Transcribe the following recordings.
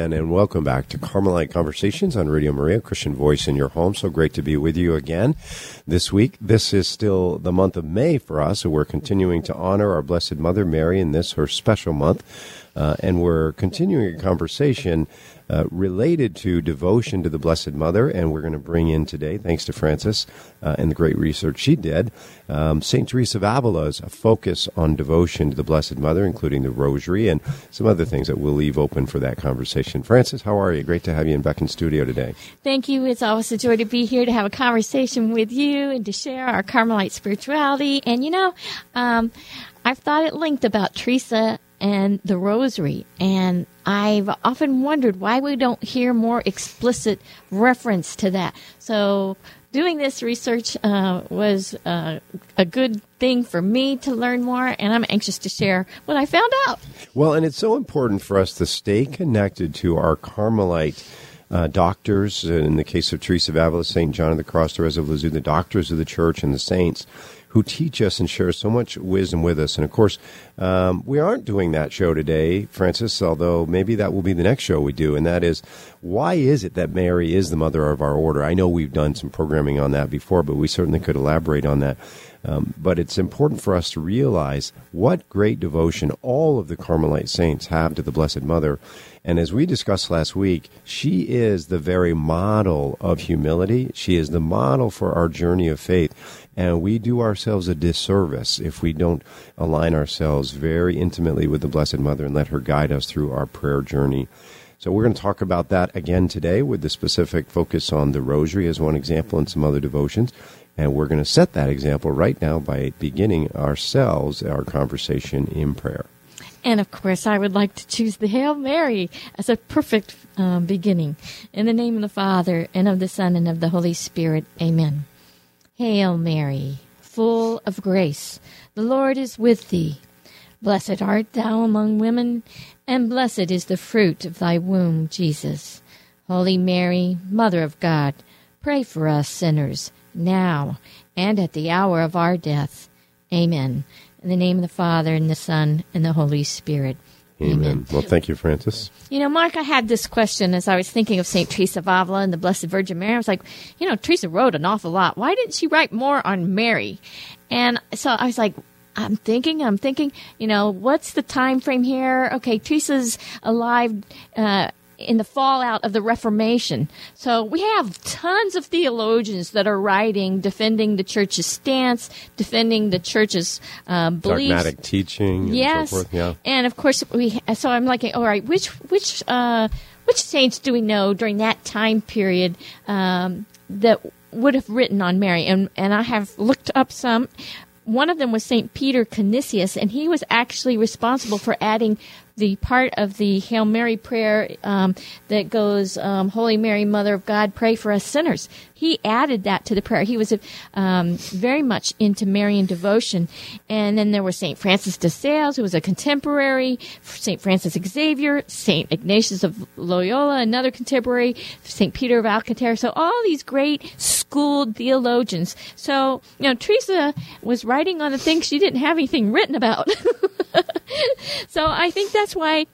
Again, and welcome back to Carmelite Conversations on Radio Maria, Christian Voice in your home. So great to be with you again this week. This is still the month of May for us, so we're continuing to honor our Blessed Mother Mary in this, her special month. Uh, and we're continuing a conversation uh, related to devotion to the Blessed Mother, and we're going to bring in today, thanks to Frances uh, and the great research she did, um, St. Teresa of Avila's focus on devotion to the Blessed Mother, including the Rosary and some other things that we'll leave open for that conversation. Frances, how are you? Great to have you in Beck in studio today. Thank you. It's always a joy to be here to have a conversation with you and to share our Carmelite spirituality. And you know, um, I've thought it linked about Teresa and the rosary. And I've often wondered why we don't hear more explicit reference to that. So doing this research uh, was uh, a good thing for me to learn more, and I'm anxious to share what I found out. Well, and it's so important for us to stay connected to our Carmelite. Uh, doctors, in the case of Teresa of Avila, St. John of the Cross, Teresa of Lisieux, the doctors of the church and the saints, who teach us and share so much wisdom with us. And of course, um, we aren't doing that show today, Francis, although maybe that will be the next show we do. And that is, why is it that Mary is the mother of our order? I know we've done some programming on that before, but we certainly could elaborate on that. Um, but it's important for us to realize what great devotion all of the Carmelite saints have to the Blessed Mother. And as we discussed last week, she is the very model of humility. She is the model for our journey of faith. And we do ourselves a disservice if we don't align ourselves very intimately with the Blessed Mother and let her guide us through our prayer journey. So we're going to talk about that again today with the specific focus on the rosary as one example and some other devotions. And we're going to set that example right now by beginning ourselves, our conversation in prayer. And of course, I would like to choose the Hail Mary as a perfect um, beginning. In the name of the Father, and of the Son, and of the Holy Spirit. Amen. Hail Mary, full of grace, the Lord is with thee. Blessed art thou among women, and blessed is the fruit of thy womb, Jesus. Holy Mary, Mother of God, pray for us sinners, now and at the hour of our death. Amen. In the name of the Father, and the Son, and the Holy Spirit. Amen. Well, thank you, Francis. You know, Mark, I had this question as I was thinking of St. Teresa of Avila and the Blessed Virgin Mary. I was like, you know, Teresa wrote an awful lot. Why didn't she write more on Mary? And so I was like, I'm thinking, I'm thinking, you know, what's the time frame here? Okay, Teresa's alive uh, in the fallout of the Reformation. So we have tons of theologians that are writing, defending the church's stance, defending the church's uh, beliefs, dogmatic teaching, yes, so yeah. and of course we. So I'm like, all right, which which uh, which saints do we know during that time period um, that would have written on Mary? And and I have looked up some one of them was St. Peter Canisius, and he was actually responsible for adding the part of the Hail Mary prayer um, that goes, um, Holy Mary, Mother of God, pray for us sinners. He added that to the prayer. He was um, very much into Marian devotion. And then there was St. Francis de Sales, who was a contemporary, St. Francis Xavier, St. Ignatius of Loyola, another contemporary, St. Peter of Alcantara. So all these great schooled theologians. So, you know, Teresa was writing on the things she didn't have anything written about. so I think that's why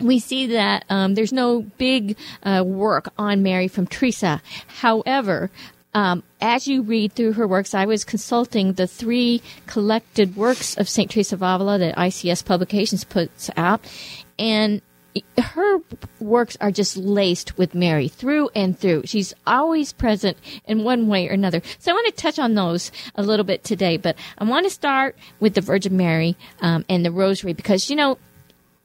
we see that um, there's no big uh, work on Mary from Teresa. However, um, as you read through her works, I was consulting the three collected works of St. Teresa of Avila that ICS Publications puts out, and her works are just laced with Mary through and through. She's always present in one way or another. So I want to touch on those a little bit today, but I want to start with the Virgin Mary um, and the Rosary because, you know,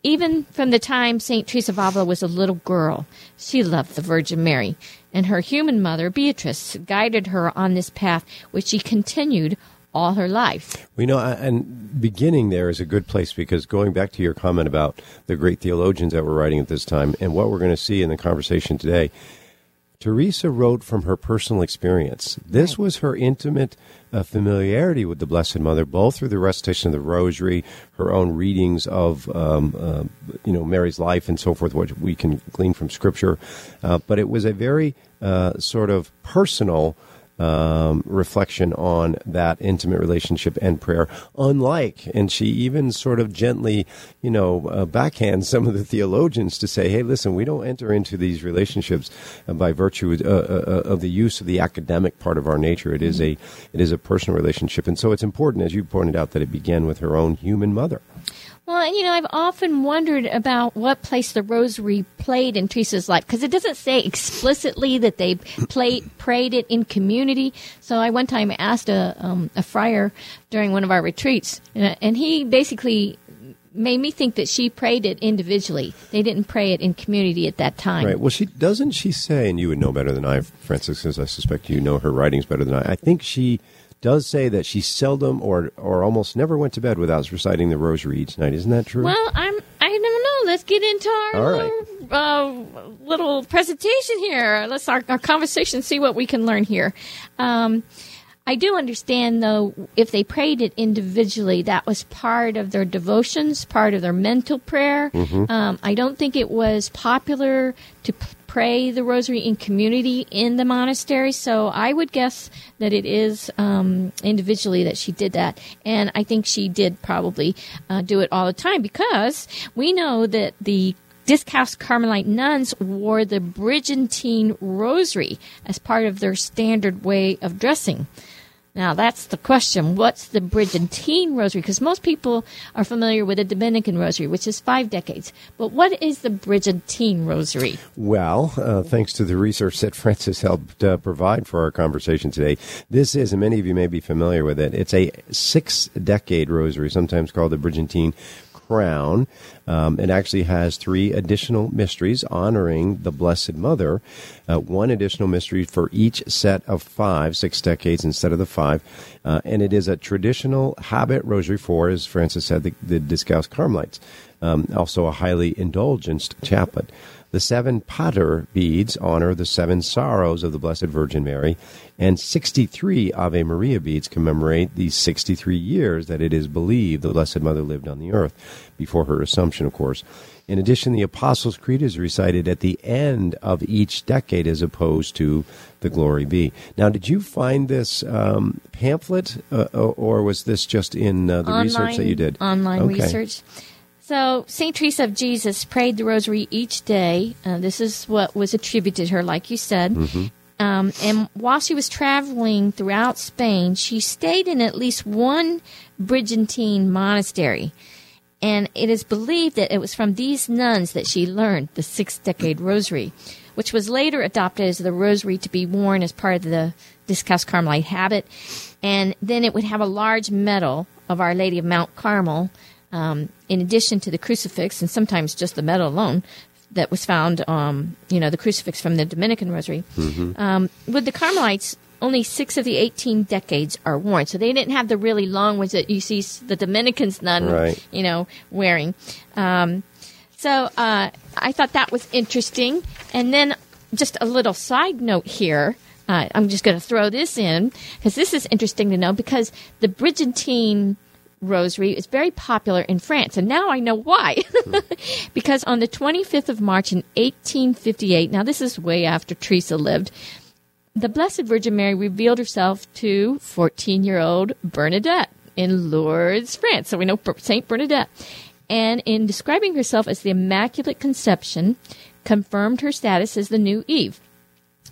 even from the time St. Teresa of Avila was a little girl, she loved the Virgin Mary, and her human mother, Beatrice, guided her on this path, which she continued all her life. We know, uh, and beginning there is a good place because going back to your comment about the great theologians that were writing at this time, and what we're going to see in the conversation today, Teresa wrote from her personal experience. This was her intimate uh, familiarity with the Blessed Mother, both through the recitation of the Rosary, her own readings of, um, uh, you know, Mary's life and so forth, which we can glean from Scripture. Uh, but it was a very uh, sort of personal um, reflection on that intimate relationship and prayer. Unlike, and she even sort of gently, you know, uh, backhands some of the theologians to say, "Hey, listen, we don't enter into these relationships by virtue uh, uh, of the use of the academic part of our nature. It is a it is a personal relationship, and so it's important, as you pointed out, that it began with her own human mother." Well, you know, I've often wondered about what place the rosary played in Teresa's life because it doesn't say explicitly that they played prayed it in community. So I one time asked a um, a friar during one of our retreats, and, and he basically made me think that she prayed it individually. They didn't pray it in community at that time. Right. Well, she doesn't she say, and you would know better than I, Francis, because I suspect you know her writings better than I. I think she does say that she seldom or or almost never went to bed without reciting the rosary each night. Isn't that true? Well, I'm. I don't know. Let's get into our All little, uh, little presentation here. Let's our, our conversation. See what we can learn here. Um, I do understand, though, if they prayed it individually, that was part of their devotions, part of their mental prayer. Um, I don't think it was popular to p- pray the rosary in community in the monastery, so I would guess that it is um, individually that she did that. And I think she did probably uh, do it all the time because we know that the Discalced Carmelite nuns wore the Brigantine rosary as part of their standard way of dressing. Now that's the question. What's the Brigantine rosary? Because most people are familiar with the Dominican rosary, which is five decades. But what is the Brigantine rosary? Well, uh, thanks to the research that Francis helped uh, provide for our conversation today, this is, and many of you may be familiar with it, it's a six decade rosary, sometimes called the Brigantine crown. Um, it actually has three additional mysteries honoring the Blessed Mother, uh, one additional mystery for each set of five, six decades instead of the five. Uh, and it is a traditional habit rosary for, as Francis said, the, the Discalced Carmelites. Um, also a highly indulgent chaplet. The seven pater beads honor the seven sorrows of the Blessed Virgin Mary, and 63 Ave Maria beads commemorate the 63 years that it is believed the Blessed Mother lived on the earth, before her Assumption, of course. In addition, the Apostles' Creed is recited at the end of each decade as opposed to the Glory Be. Now, did you find this um, pamphlet, uh, or was this just in uh, the research that you did? Online Okay. research. So, St. Teresa of Jesus prayed the rosary each day. Uh, this is what was attributed to her, like you said. Mm-hmm. Um, and while she was traveling throughout Spain, she stayed in at least one Brigantine monastery. And it is believed that it was from these nuns that she learned the six decade rosary, which was later adopted as the rosary to be worn as part of the Discalced Carmelite habit. And then it would have a large medal of Our Lady of Mount Carmel, um, in addition to the crucifix, and sometimes just the medal alone. That was found, um, you know, the crucifix from the Dominican Rosary. Um, with the Carmelites, only six of the 18 decades are worn. So they didn't have the really long ones that you see the Dominicans nun, Right. you know, wearing. Um, so uh, I thought that was interesting. And then just a little side note here. Uh, I'm just going to throw this in because this is interesting to know because the Brigantine rosary is very popular in France. And now I know why. because on the 25th of March in 1858, now this is way after Teresa lived, the Blessed Virgin Mary revealed herself to 14 year old Bernadette in Lourdes, France. So we know Saint Bernadette. And in describing herself as the Immaculate Conception, confirmed her status as the new Eve.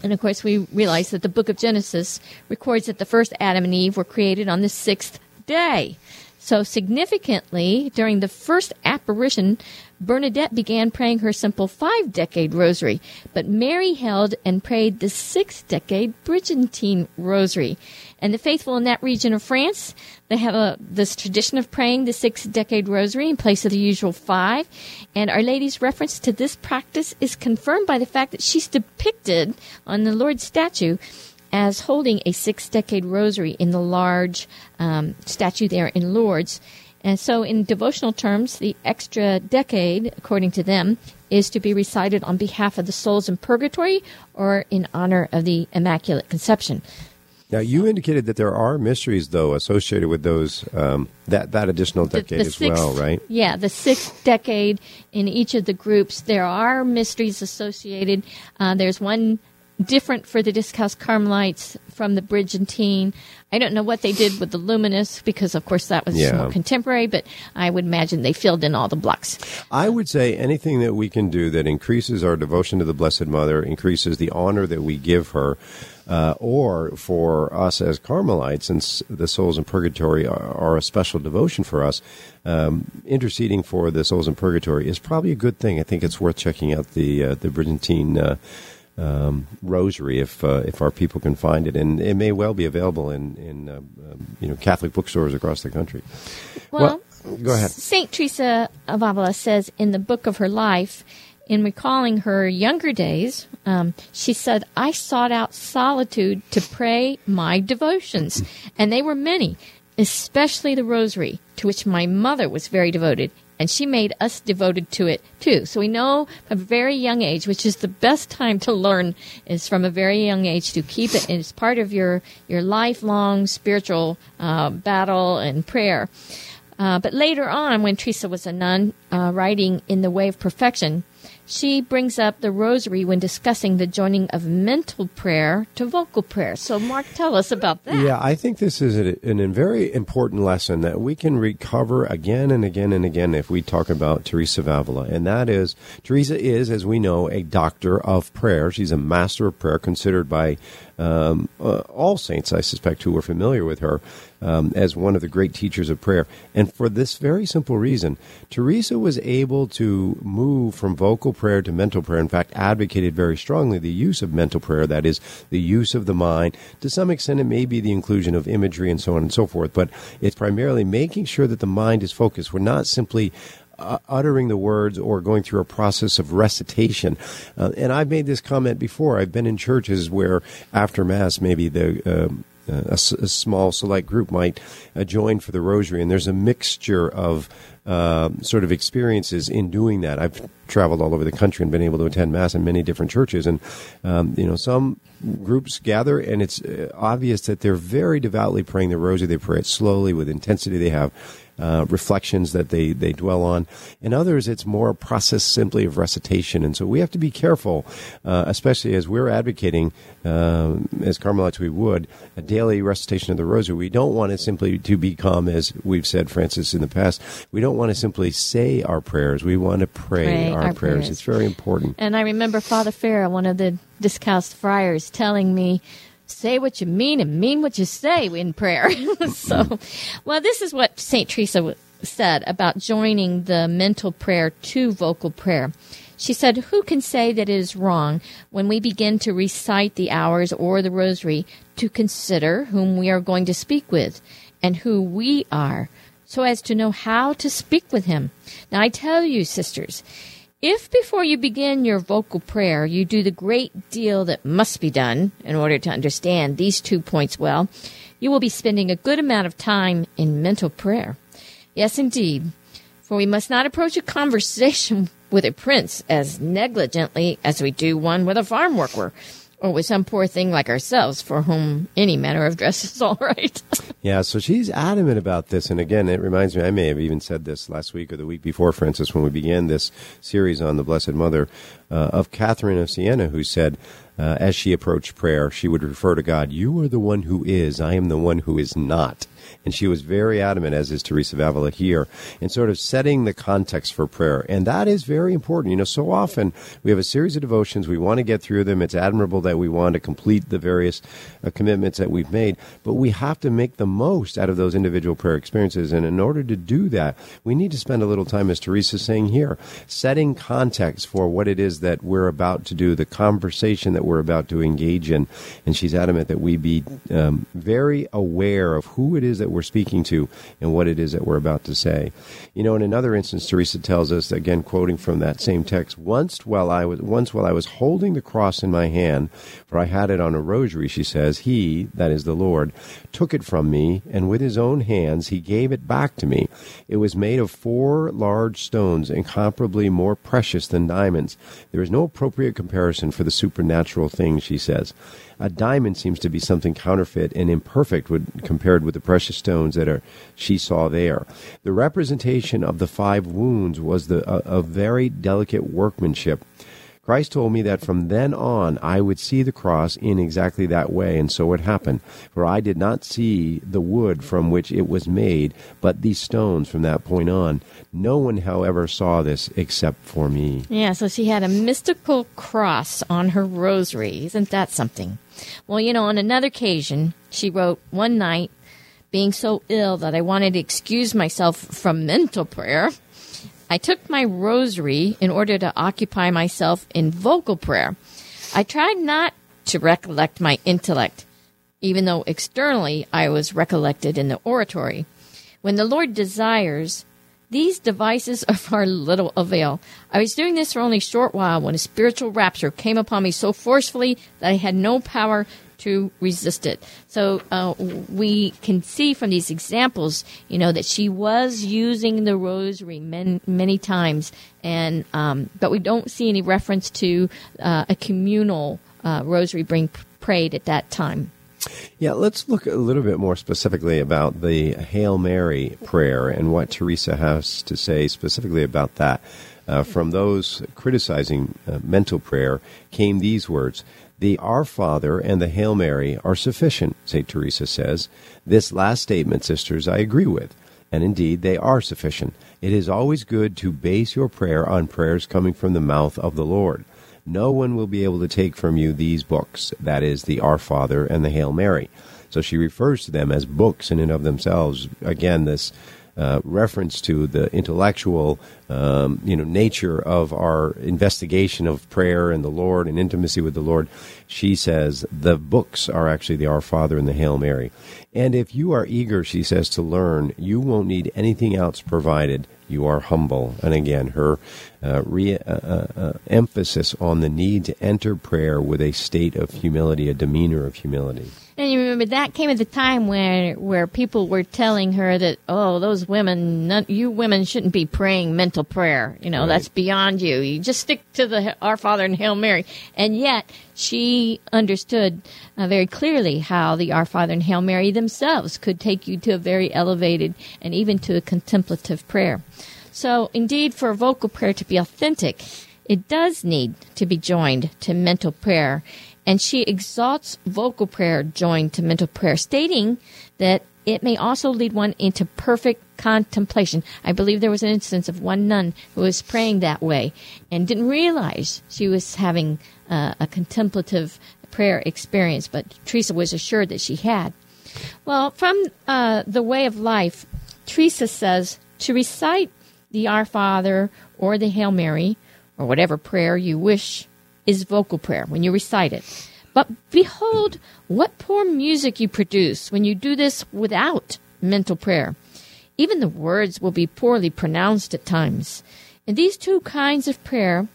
And of course, we realize that the book of Genesis records that the first Adam and Eve were created on the sixth day. So significantly, during the first apparition, Bernadette began praying her simple five decade rosary, but Mary held and prayed the six decade Brigantine rosary. And the faithful in that region of France, they have a, this tradition of praying the six decade rosary in place of the usual five. And Our Lady's reference to this practice is confirmed by the fact that she's depicted on the Lourdes statue as holding a six decade rosary in the large um, statue there in Lourdes. And so, in devotional terms, the extra decade, according to them, is to be recited on behalf of the souls in purgatory or in honor of the Immaculate Conception. Now, you indicated that there are mysteries, though, associated with those um, that that additional The- decade the as sixth- well, right? Yeah, the sixth decade in each of the groups. There are mysteries associated. Uh, there's one different for the Discalced Carmelites from the Bridgettine. I don't know what they did with the Luminous because, of course, that was Yeah. more contemporary, but I would imagine they filled in all the blocks. I would say anything that we can do that increases our devotion to the Blessed Mother, increases the honor that we give her, uh, or for us as Carmelites, since the souls in purgatory are, are a special devotion for us, um, interceding for the souls in purgatory is probably a good thing. I think it's worth checking out the uh, the Bridgettine. Uh, um, rosary, if uh, if our people can find it, and it may well be available in in uh, um, you know Catholic bookstores across the country. Well, go ahead. Saint Teresa of Avila says in the book of her life, in recalling her younger days, um, she said, "I sought out solitude to pray my devotions, and they were many, especially the Rosary, to which my mother was very devoted." And she made us devoted to it too. So we know from a very young age, which is the best time to learn, is from a very young age to keep it as part of your your lifelong spiritual uh, battle and prayer. Uh, but later on, when Teresa was a nun uh, writing in The Way of Perfection, she brings up the rosary when discussing the joining of mental prayer to vocal prayer. So, Mark, tell us about that. Yeah, I think this is a, an, a very important lesson that we can recover again and again and again if we talk about Teresa of Avila. And that is, Teresa is, as we know, a doctor of prayer. She's a master of prayer, considered by um, uh, all saints, I suspect, who were familiar with her um, as one of the great teachers of prayer. And for this very simple reason, Teresa was able to move from vocal prayer to mental prayer. In fact, advocated very strongly the use of mental prayer, that is, the use of the mind. To some extent, it may be the inclusion of imagery and so on and so forth, but it's primarily making sure that the mind is focused. We're not simply uh, uttering the words or going through a process of recitation. Uh, and I've made this comment before. I've been in churches where after Mass, maybe the um, uh, a, a small select group might uh, join for the rosary, and there's a mixture of uh, sort of experiences in doing that. I've traveled all over the country and been able to attend mass in many different churches, and um, you know some groups gather, and it's uh, obvious that they're very devoutly praying the rosary. They pray it slowly with intensity. They have uh, reflections that they, they dwell on. In others, it's more a process simply of recitation. And so we have to be careful, uh, especially as we're advocating, um, as Carmelites we would, a daily recitation of the rosary. We don't want it simply to become, as we've said, Francis, in the past, we don't want to simply say our prayers. We want to pray, Pray our, our prayers. prayers. It's very important. And I remember Father Farah, one of the discalced friars, telling me, say what you mean and mean what you say in prayer. so, well, this is what St. Teresa said about joining the mental prayer to vocal prayer. She said, Who can say that it is wrong when we begin to recite the hours or the rosary to consider whom we are going to speak with and who we are, so as to know how to speak with him? Now, I tell you, sisters, if before you begin your vocal prayer you do the great deal that must be done in order to understand these two points well, you will be spending a good amount of time in mental prayer. Yes, indeed, for we must not approach a conversation with a prince as negligently as we do one with a farm worker or with some poor thing like ourselves for whom any manner of dress is all right. Yeah, so she's adamant about this. And again, it reminds me, I may have even said this last week or the week before, Francis, when we began this series on the Blessed Mother, uh, of Catherine of Siena, who said, uh, as she approached prayer, she would refer to God, You are the one who is, I am the one who is not. And she was very adamant, as is Teresa of Avila here, in sort of setting the context for prayer. And that is very important. You know, so often we have a series of devotions, we want to get through them. It's admirable that we want to complete the various uh, commitments that we've made, but we have to make the most out of those individual prayer experiences. And in order to do that, we need to spend a little time, as Teresa's saying here, setting context for what it is that we're about to do, the conversation that we're about to engage in. And she's adamant that we be um, very aware of who it is that we're speaking to and what it is that we're about to say. You know, in another instance, Teresa tells us, again, quoting from that same text, once while I was once while I was holding the cross in my hand, for I had it on a rosary, she says, he, that is the Lord, took it from me, and with his own hands he gave it back to me. It was made of four large stones, incomparably more precious than diamonds. There is no appropriate comparison for the supernatural thing, she says. A diamond seems to be something counterfeit and imperfect with, compared with the precious stones that are she saw there. The representation of the five wounds was the a, a very delicate workmanship Christ told me that from then on I would see the cross in exactly that way, and so it happened. For I did not see the wood from which it was made, but these stones from that point on. No one, however, saw this except for me. Yeah, so she had a mystical cross on her rosary. Isn't that something? Well, you know, on another occasion, she wrote, One night, being so ill that I wanted to excuse myself from mental prayer, I took my rosary in order to occupy myself in vocal prayer. I tried not to recollect my intellect, even though externally I was recollected in the oratory. When the Lord desires, these devices are little avail. I was doing this for only a short while when a spiritual rapture came upon me so forcefully that I had no power to resist it. So uh, we can see from these examples, you know, that she was using the rosary many, many times, and um, but we don't see any reference to uh, a communal uh, rosary being prayed at that time. Yeah, let's look a little bit more specifically about the Hail Mary prayer and what Teresa has to say specifically about that. Uh, from those criticizing uh, mental prayer came these words the Our Father and the Hail Mary are sufficient, St. Teresa says. This last statement, sisters, I agree with. And indeed, they are sufficient. It is always good to base your prayer on prayers coming from the mouth of the Lord. No one will be able to take from you these books, that is, the Our Father and the Hail Mary. So she refers to them as books in and of themselves. Again, this uh, reference to the intellectual, um, you know, nature of our investigation of prayer and the Lord and intimacy with the Lord, she says the books are actually the Our Father and the Hail Mary. And if you are eager, she says, to learn, you won't need anything else provided. You are humble. And again, her uh, re- uh, uh, uh emphasis on the need to enter prayer with a state of humility, a demeanor of humility. And you remember that came at the time where where people were telling her that oh those women not, you women shouldn't be praying mental prayer you know right. that's beyond you you just stick to the Our Father and Hail Mary and yet she understood uh, very clearly how the Our Father and Hail Mary themselves could take you to a very elevated and even to a contemplative prayer. So indeed for vocal prayer to be authentic it does need to be joined to mental prayer and she exalts vocal prayer joined to mental prayer, stating that it may also lead one into perfect contemplation. I believe there was an instance of one nun who was praying that way and didn't realize she was having uh, a contemplative prayer experience, but Teresa was assured that she had. Well, from uh, the way of life, Teresa says to recite the Our Father or the Hail Mary or whatever prayer you wish is vocal prayer when you recite it. But behold, what poor music you produce when you do this without mental prayer. Even the words will be poorly pronounced at times. In these two kinds of prayer,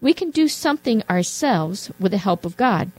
we can do something ourselves with the help of God.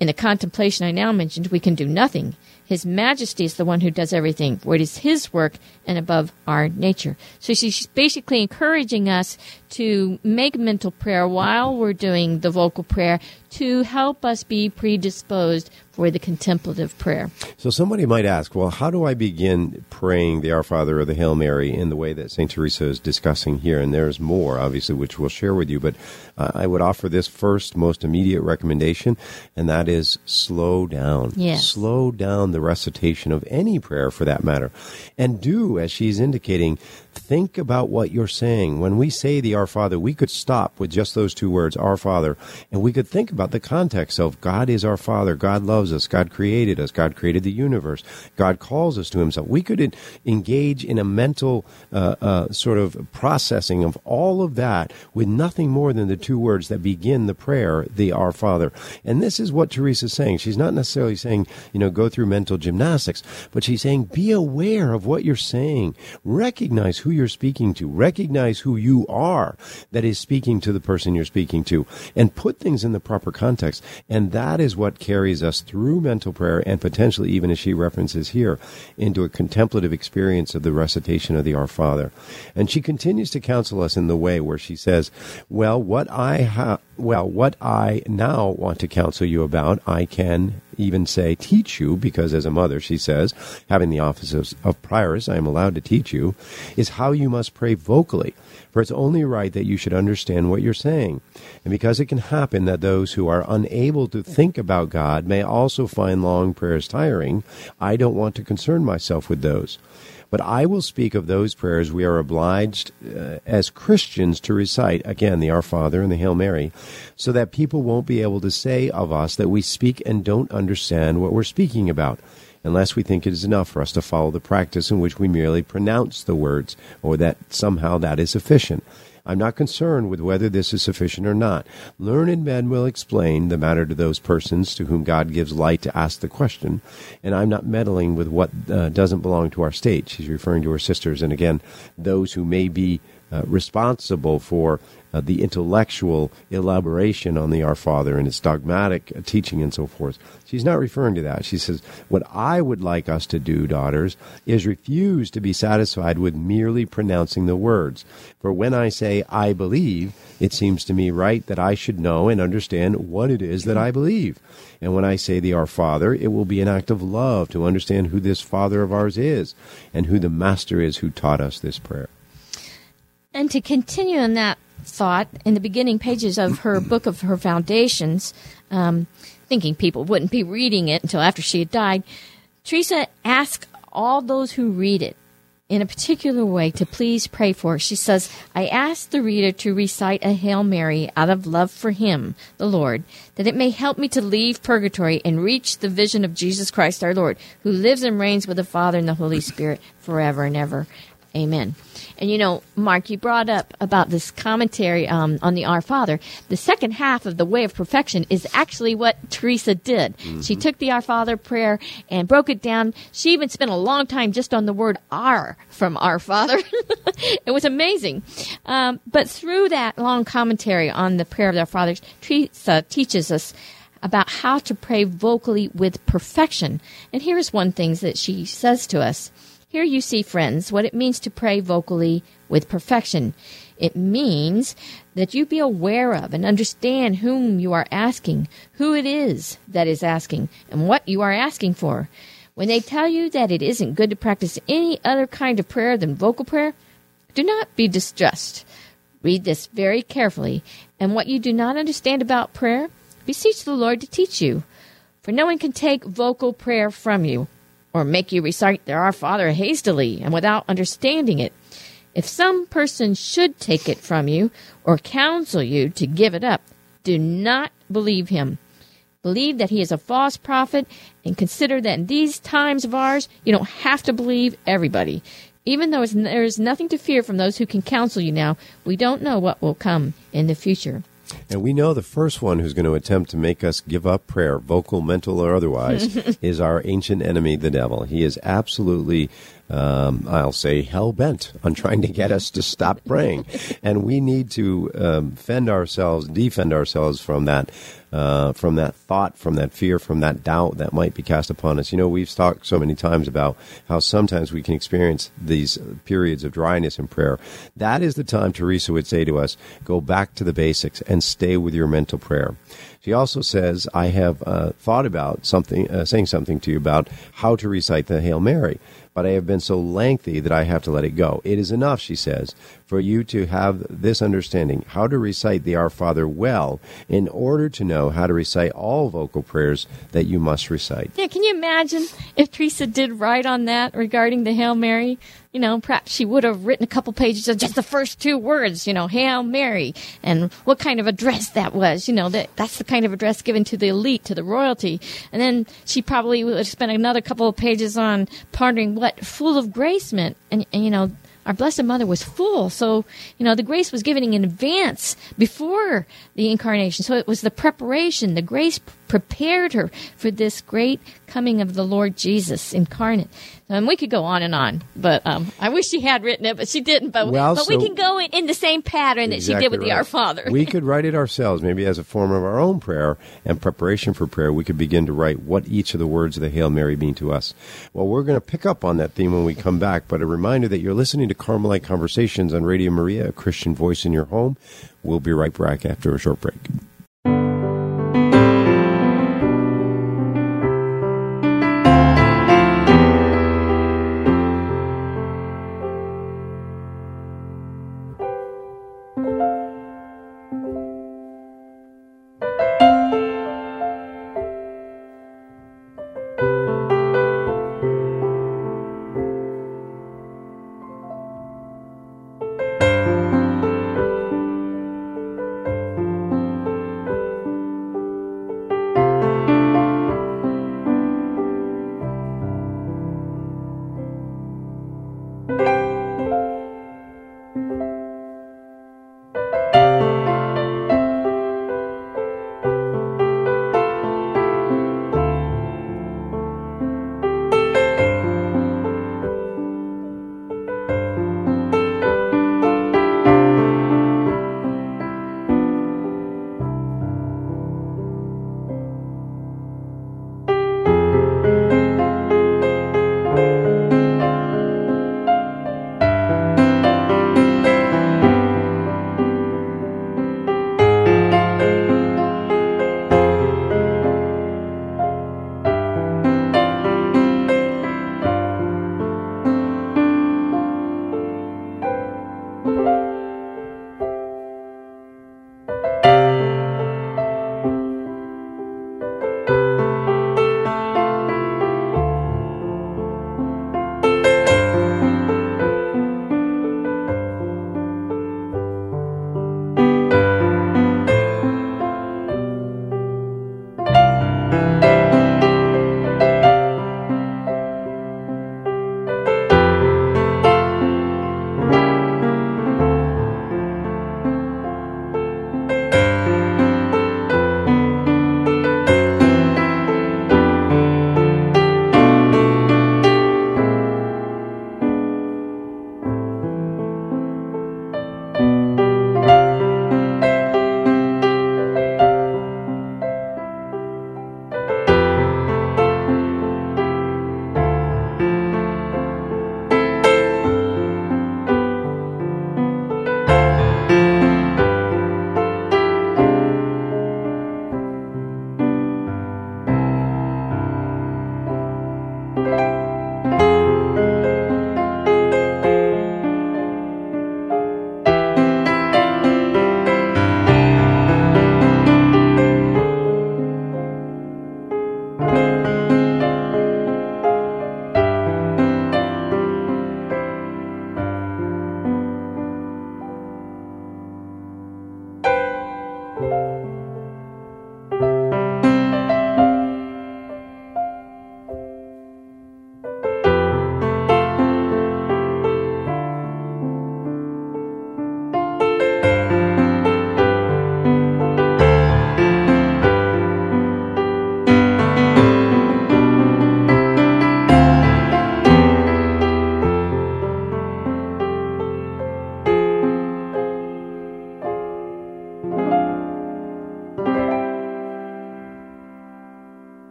In the contemplation I now mentioned, we can do nothing. His Majesty is the one who does everything, for it is His work and above our nature. So she's basically encouraging us to make mental prayer while we're doing the vocal prayer to help us be predisposed for the contemplative prayer. So somebody might ask, well, how do I begin praying the Our Father or the Hail Mary in the way that St. Teresa is discussing here? And there's more, obviously, which we'll share with you. But uh, I would offer this first, most immediate recommendation, and that is slow down. Yes. Slow down the recitation of any prayer for that matter. And do, as she's indicating, think about what you're saying. When we say the Our Father, we could stop with just those two words, Our Father, and we could think about the context of God is our Father, God loves us, God created us, God created the universe, God calls us to Himself. We could engage in a mental uh, uh, sort of processing of all of that with nothing more than the two words that begin the prayer, the Our Father. And this is what Teresa's saying. She's not necessarily saying, you know, go through mental gymnastics, but she's saying be aware of what you're saying. Recognize who you're speaking to. Recognize who you are that is speaking to the person you're speaking to and put things in the proper context. And that is what carries us through mental prayer and potentially even as she references here into a contemplative experience of the recitation of the Our Father. And she continues to counsel us in the way where she says, well, what I have well, what I now want to counsel you about, I can even say teach you, because as a mother, she says, having the office of, of prioress, I am allowed to teach you, is how you must pray vocally. For it's only right that you should understand what you're saying. And because it can happen that those who are unable to think about God may also find long prayers tiring, I don't want to concern myself with those. But I will speak of those prayers we are obliged uh, as Christians to recite, again, the Our Father and the Hail Mary, so that people won't be able to say of us that we speak and don't understand what we're speaking about, unless we think it is enough for us to follow the practice in which we merely pronounce the words, or that somehow that is sufficient. I'm not concerned with whether this is sufficient or not. Learned men will explain the matter to those persons to whom God gives light to ask the question, and I'm not meddling with what uh, doesn't belong to our state. She's referring to her sisters, and again, those who may be uh, responsible for uh, the intellectual elaboration on the Our Father and its dogmatic uh, teaching and so forth. She's not referring to that. She says, What I would like us to do, daughters, is refuse to be satisfied with merely pronouncing the words. For when I say, I believe, it seems to me right that I should know and understand what it is that I believe. And when I say the Our Father, it will be an act of love to understand who this Father of ours is and who the Master is who taught us this prayer. And to continue on that thought, in the beginning pages of her book of her foundations, um, thinking people wouldn't be reading it until after she had died, Teresa asked all those who read it in a particular way to please pray for. She says, I ask the reader to recite a Hail Mary out of love for Him, the Lord, that it may help me to leave purgatory and reach the vision of Jesus Christ our Lord, who lives and reigns with the Father and the Holy Spirit forever and ever. Amen. And you know, Mark, you brought up about this commentary um, on the Our Father. The second half of the Way of Perfection is actually what Teresa did. Mm-hmm. She took the Our Father prayer and broke it down. She even spent a long time just on the word "our" from Our Father. it was amazing. Um, but through that long commentary on the prayer of our Father, Teresa teaches us about how to pray vocally with perfection. And here's one thing that she says to us. Here you see, friends, what it means to pray vocally with perfection. It means that you be aware of and understand whom you are asking, who it is that is asking, and what you are asking for. When they tell you that it isn't good to practice any other kind of prayer than vocal prayer, do not be distressed. Read this very carefully, and what you do not understand about prayer, beseech the Lord to teach you. For no one can take vocal prayer from you or make you recite the Our Father hastily and without understanding it. If some person should take it from you or counsel you to give it up, do not believe him. Believe that he is a false prophet and consider that in these times of ours, you don't have to believe everybody. Even though there is nothing to fear from those who can counsel you now, we don't know what will come in the future. And we know the first one who's going to attempt to make us give up prayer, vocal, mental, or otherwise, is our ancient enemy, the devil. He is absolutely um, I'll say, hell bent on trying to get us to stop praying. And we need to um, fend ourselves, defend ourselves from that, uh, from that thought, from that fear, from that doubt that might be cast upon us. You know, we've talked so many times about how sometimes we can experience these periods of dryness in prayer. That is the time Teresa would say to us, go back to the basics and stay with your mental prayer. She also says, I have uh, thought about something, uh, saying something to you about how to recite the Hail Mary but I have been so lengthy that I have to let it go. It is enough, she says, for you to have this understanding how to recite the Our Father well in order to know how to recite all vocal prayers that you must recite. Yeah, can you imagine if Teresa did write on that regarding the Hail Mary? You know, perhaps she would have written a couple pages of just the first two words, you know, Hail Mary, and what kind of address that was. You know, that that's the kind of address given to the elite, to the royalty. And then she probably would have spent another couple of pages on pondering what full of grace meant. And, and you know, our Blessed Mother was full. So, you know, the grace was given in advance before the incarnation. So it was the preparation, the grace prepared her for this great coming of the Lord Jesus incarnate. And we could go on and on, but um, I wish she had written it, but she didn't. But, well, but so we can go in, in, the same pattern exactly that she did with right. the Our Father. we could write it ourselves, maybe as a form of our own prayer and preparation for prayer. We could begin to write what each of the words of the Hail Mary mean to us. Well, we're going to pick up on that theme when we come back, but a reminder that you're listening to Carmelite Conversations on Radio Maria, a Christian voice in your home. We'll be right back after a short break.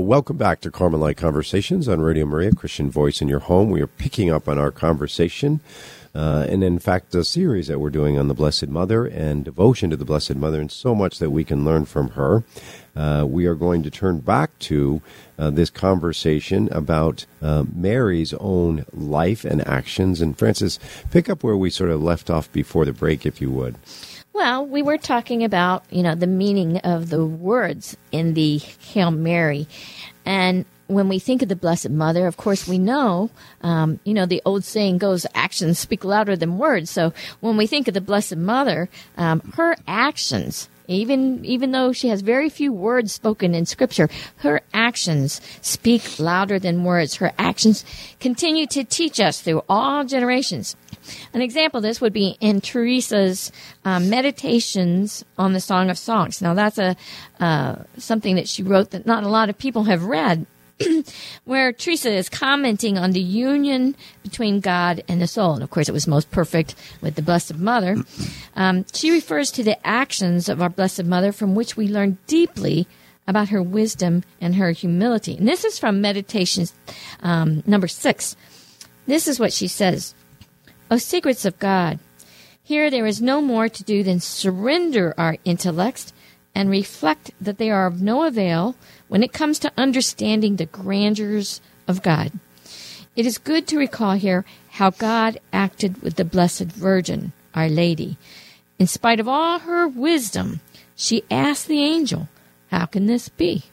Well, welcome back to Carmelite Conversations on Radio Maria, Christian Voice in Your Home. We are picking up on our conversation, uh, and in fact, the series that we're doing on the Blessed Mother and devotion to the Blessed Mother, and so much that we can learn from her. Uh, we are going to turn back to uh, this conversation about uh, Mary's own life and actions. And Francis, pick up where we sort of left off before the break, if you would. Well, we were talking about, you know, the meaning of the words in the Hail Mary. And when we think of the Blessed Mother, of course, we know, um, you know, the old saying goes, actions speak louder than words. So when we think of the Blessed Mother, um, her actions, even even though she has very few words spoken in Scripture, her actions speak louder than words. Her actions continue to teach us through all generations. An example of this would be in Teresa's um, meditations on the Song of Songs. Now, that's a uh, something that she wrote that not a lot of people have read. where Teresa is commenting on the union between God and the soul. And of course, it was most perfect with the Blessed Mother. Um, she refers to the actions of our Blessed Mother from which we learn deeply about her wisdom and her humility. And this is from Meditations um, number six. This is what she says O secrets of God, here there is no more to do than surrender our intellects and reflect that they are of no avail when it comes to understanding the grandeurs of God. It is good to recall here how God acted with the Blessed Virgin, Our Lady. In spite of all her wisdom, she asked the angel, How can this be?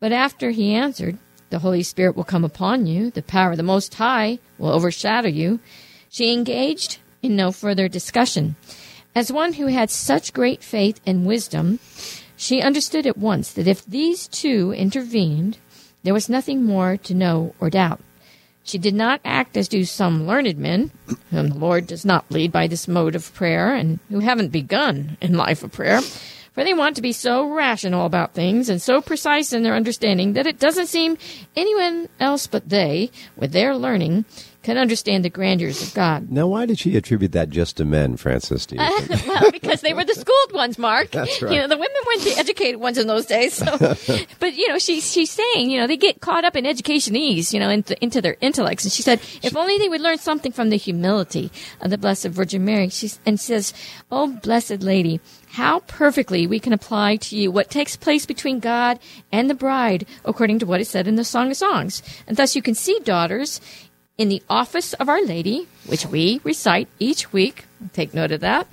But after he answered, The Holy Spirit will come upon you, the power of the Most High will overshadow you, she engaged in no further discussion. As one who had such great faith and wisdom, she understood at once that if these two intervened, there was nothing more to know or doubt. She did not act as do some learned men, whom the Lord does not lead by this mode of prayer, and who haven't begun in life of prayer, for they want to be so rational about things and so precise in their understanding that it doesn't seem anyone else but they, with their learning, can understand the grandeurs of God. Now, why did she attribute that just to men, Francis? Do well, because they were the schooled ones, Mark. That's right. You know, the women weren't the educated ones in those days. So, but you know, she's she's saying, you know, they get caught up in educationese, you know, into, into their intellects. And she said, if only they would learn something from the humility of the Blessed Virgin Mary. She and says, "Oh, Blessed Lady." How perfectly we can apply to you what takes place between God and the bride, according to what is said in the Song of Songs. And thus you can see, daughters, in the office of Our Lady, which we recite each week, take note of that,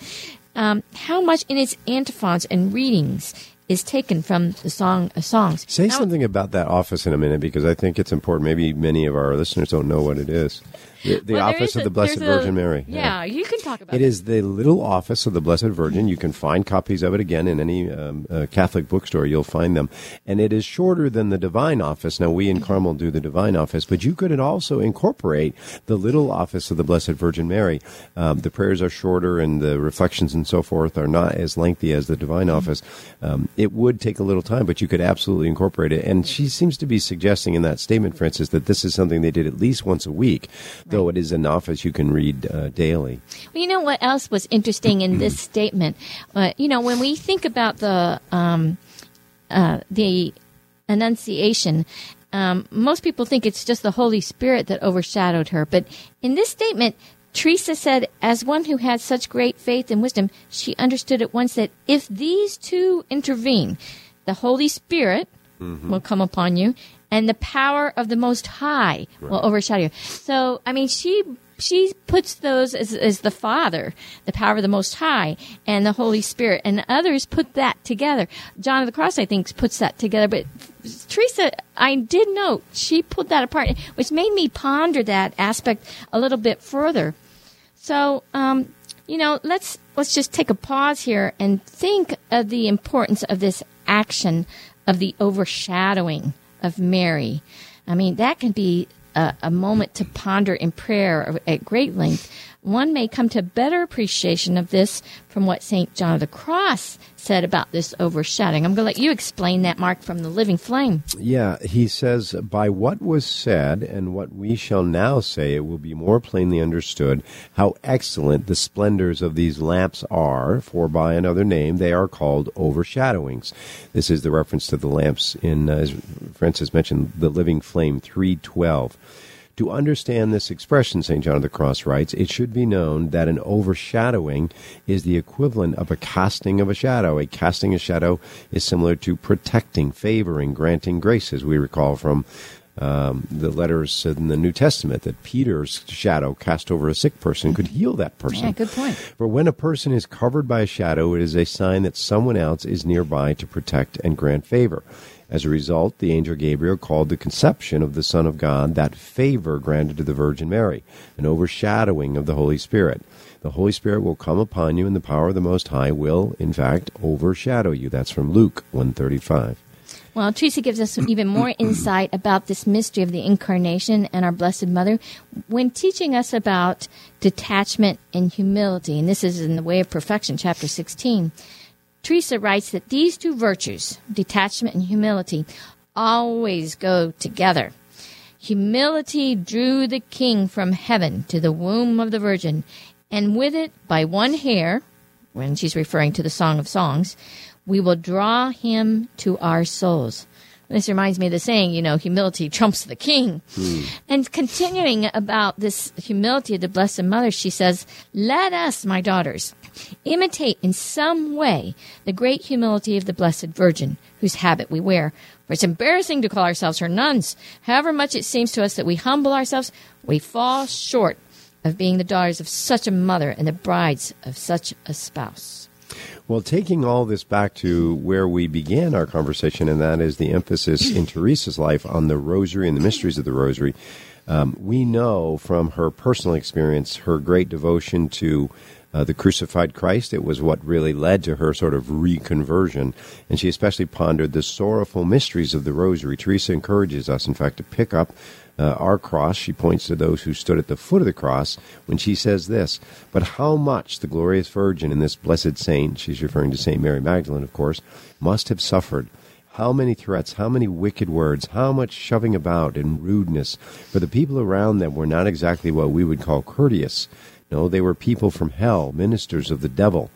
um, how much in its antiphons and readings is taken from the Song of Songs. Say Now- something about that office in a minute because I think it's important. Maybe many of our listeners don't know what it is. The, the Well, office of a- the Blessed there's a- Virgin Mary. Yeah, you can talk about it. It is the little office of the Blessed Virgin. You can find copies of it again in any um, uh, Catholic bookstore. You'll find them, and it is shorter than the Divine Office. Now we in Carmel do the Divine Office, but you could also incorporate the little office of the Blessed Virgin Mary. Um, the prayers are shorter, and the reflections and so forth are not as lengthy as the Divine Office. Um, it would take a little time, but you could absolutely incorporate it. And she seems to be suggesting in that statement, Francis, that this is something they did at least once a week, though it is an office you can read uh, daily. Well, you know what else was interesting in this statement? Uh, you know, when we think about the um, uh, the Annunciation, um, most people think it's just the Holy Spirit that overshadowed her. But in this statement, Teresa said, as one who had such great faith and wisdom, she understood at once that if these two intervene, the Holy Spirit will come upon you, and the power of the Most High will overshadow you. So, I mean, she she puts those as, as the Father, the power of the Most High, and the Holy Spirit, and others put that together. John of the Cross, I think, puts that together, but Teresa, I did note she put that apart, which made me ponder that aspect a little bit further. So, um, you know, let's let's just take a pause here and think of the importance of this action of the overshadowing of Mary. I mean, that can be a, a moment to ponder in prayer at great length one may come to better appreciation of this from what St. John of the Cross said about this overshadowing. I'm going to let you explain that, Mark, from the Living Flame. Yeah, he says, By what was said and what we shall now say, it will be more plainly understood how excellent the splendors of these lamps are, for by another name they are called overshadowings. This is the reference to the lamps in, uh, as Francis mentioned, the Living Flame 312. To understand this expression, St. John of the Cross writes, it should be known that an overshadowing is the equivalent of a casting of a shadow. A casting of a shadow is similar to protecting, favoring, granting grace, as we recall from um, the letters in the New Testament that Peter's shadow cast over a sick person could heal that person. Yeah, good point. For when a person is covered by a shadow, it is a sign that someone else is nearby to protect and grant favor. As a result, the angel Gabriel called the conception of the Son of God that favor granted to the Virgin Mary, an overshadowing of the Holy Spirit. The Holy Spirit will come upon you, and the power of the Most High will, in fact, overshadow you. That's from Luke 135. Well, Teresa gives us even more insight about this mystery of the Incarnation and our Blessed Mother when teaching us about detachment and humility. And this is in the Way of Perfection, chapter 16. Teresa writes that these two virtues, detachment and humility, always go together. Humility drew the king from heaven to the womb of the Virgin, and with it, by one hair, when she's referring to the Song of Songs, we will draw him to our souls. This reminds me of the saying, you know, humility trumps the king. Hmm. And continuing about this humility of the Blessed Mother, she says, Let us, my daughters, imitate in some way the great humility of the Blessed Virgin, whose habit we wear. For it's embarrassing to call ourselves her nuns. However much it seems to us that we humble ourselves, we fall short of being the daughters of such a mother and the brides of such a spouse. Well, taking all this back to where we began our conversation, and that is the emphasis in Teresa's life on the rosary and the mysteries of the rosary, um, we know from her personal experience her great devotion to uh, the crucified Christ. It was what really led to her sort of reconversion. And she especially pondered the sorrowful mysteries of the rosary. Teresa encourages us, in fact, to pick up uh, our cross, she points to those who stood at the foot of the cross when she says this But how much the glorious Virgin and this blessed saint, she's referring to St. Mary Magdalene, of course, must have suffered. How many threats, how many wicked words, how much shoving about and rudeness. For the people around them were not exactly what we would call courteous. No, they were people from hell, ministers of the devil.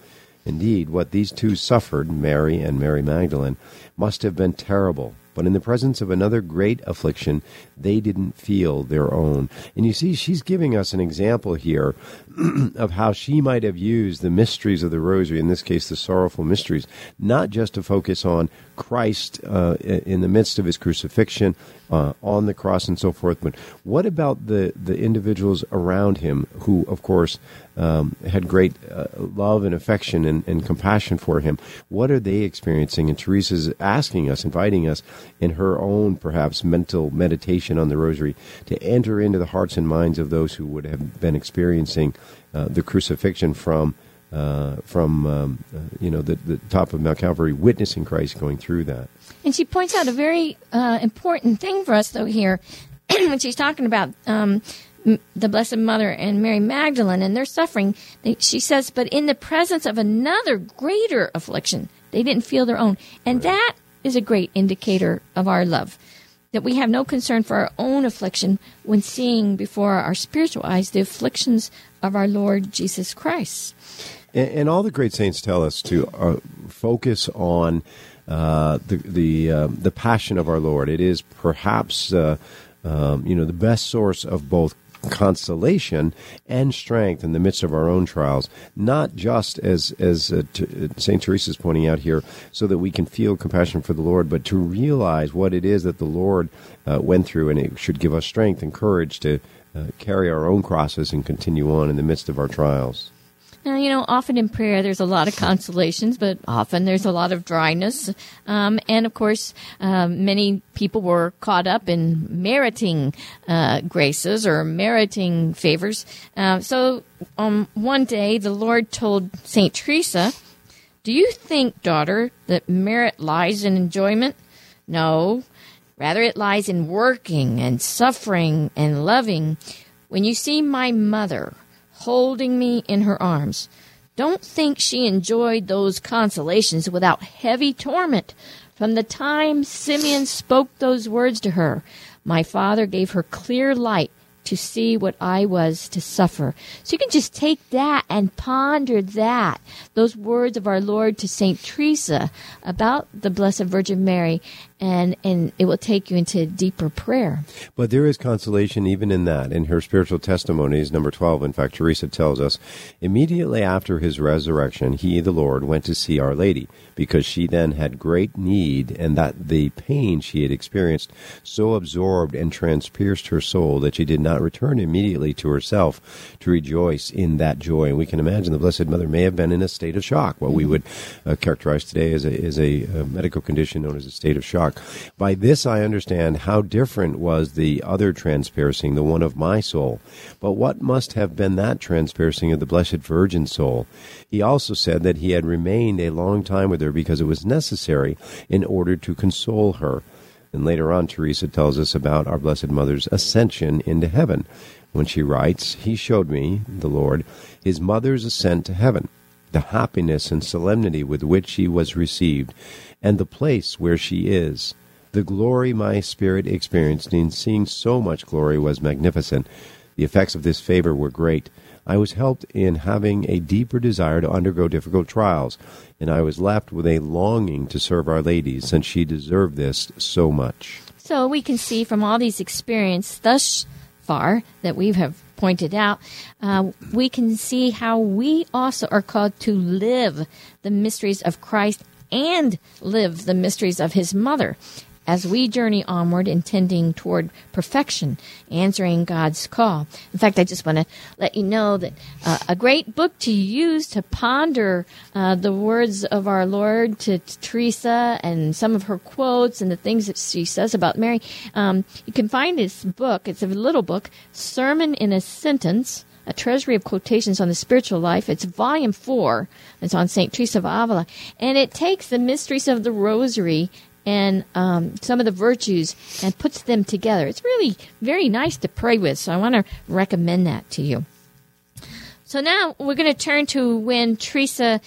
Indeed, what these two suffered, Mary and Mary Magdalene, must have been terrible. But in the presence of another great affliction, they didn't feel their own. And you see, she's giving us an example here of how she might have used the mysteries of the rosary, in this case, the sorrowful mysteries, not just to focus on Christ uh, in the midst of his crucifixion, uh, on the cross, and so forth, but what about the, the individuals around him who, of course, um, had great uh, love and affection and, and, compassion for him. What are they experiencing? And Teresa's asking us, inviting us in her own perhaps mental meditation on the rosary to enter into the hearts and minds of those who would have been experiencing uh, the crucifixion from. Uh, from um, uh, you know the, the top of Mount Calvary, witnessing Christ going through that. And she points out a very uh, important thing for us, though, here when she's talking about um, the Blessed Mother and Mary Magdalene and their suffering, they, she says, but in the presence of another greater affliction, they didn't feel their own. And that is a great indicator of our love. That we have no concern for our own affliction when seeing before our spiritual eyes the afflictions of our Lord Jesus Christ. And, and all the great saints tell us to uh, focus on uh, the the uh, the passion of our Lord. It is perhaps uh, um, you know the best source of both consolation and strength in the midst of our own trials, not just as as uh, t- Saint Teresa is pointing out here, so that we can feel compassion for the Lord, but to realize what it is that the Lord uh, went through, and it should give us strength and courage to uh, carry our own crosses and continue on in the midst of our trials. Now, you know, often in prayer there's a lot of consolations, but often there's a lot of dryness. Um, and of course, um, many people were caught up in meriting uh, graces or meriting favors. Uh, so um, one day the Lord told St. Teresa, Do you think, daughter, that merit lies in enjoyment? No. Rather, it lies in working and suffering and loving. When you see my mother, holding me in her arms. Don't think she enjoyed those consolations without heavy torment. From the time Simeon spoke those words to her, my father gave her clear light to see what I was to suffer. So you can just take that and ponder that, those words of our Lord to Saint Teresa about the Blessed Virgin Mary, and and it will take you into deeper prayer. But there is consolation even in that. In her spiritual testimonies, number 12, in fact, Teresa tells us, immediately after his resurrection, he, the Lord, went to see Our Lady, because she then had great need, and that the pain she had experienced so absorbed and transpierced her soul that she did not return immediately to herself to rejoice in that joy. And we can imagine the Blessed Mother may have been in a state of shock, what we would uh, characterize today as a, as a, a medical condition known as a state of shock. By this I understand how different was the other transpiercing, the one of my soul. But what must have been that transpiercing of the Blessed Virgin's soul? He also said that he had remained a long time with her because it was necessary in order to console her. And later on, Teresa tells us about our Blessed Mother's ascension into heaven. When she writes, He showed me, the Lord, His mother's ascent to heaven, the happiness and solemnity with which she was received, and the place where she is. The glory my spirit experienced in seeing so much glory was magnificent. The effects of this favor were great. I was helped in having a deeper desire to undergo difficult trials, and I was left with a longing to serve Our Lady, since she deserved this so much. So we can see from all these experiences thus far that we have pointed out, uh, we can see how we also are called to live the mysteries of Christ and live the mysteries of his mother as we journey onward, intending toward perfection, answering God's call. In fact, I just want to let you know that uh, a great book to use to ponder uh, the words of our Lord to, to, Teresa and some of her quotes and the things that she says about Mary. Um, you can find this book. It's a little book, Sermon in a Sentence a treasury of quotations on the spiritual life. It's volume four. It's on St. Teresa of Avila. And it takes the mysteries of the rosary and um, some of the virtues and puts them together. It's really very nice to pray with. So I want to recommend that to you. So now we're going to turn to when Teresa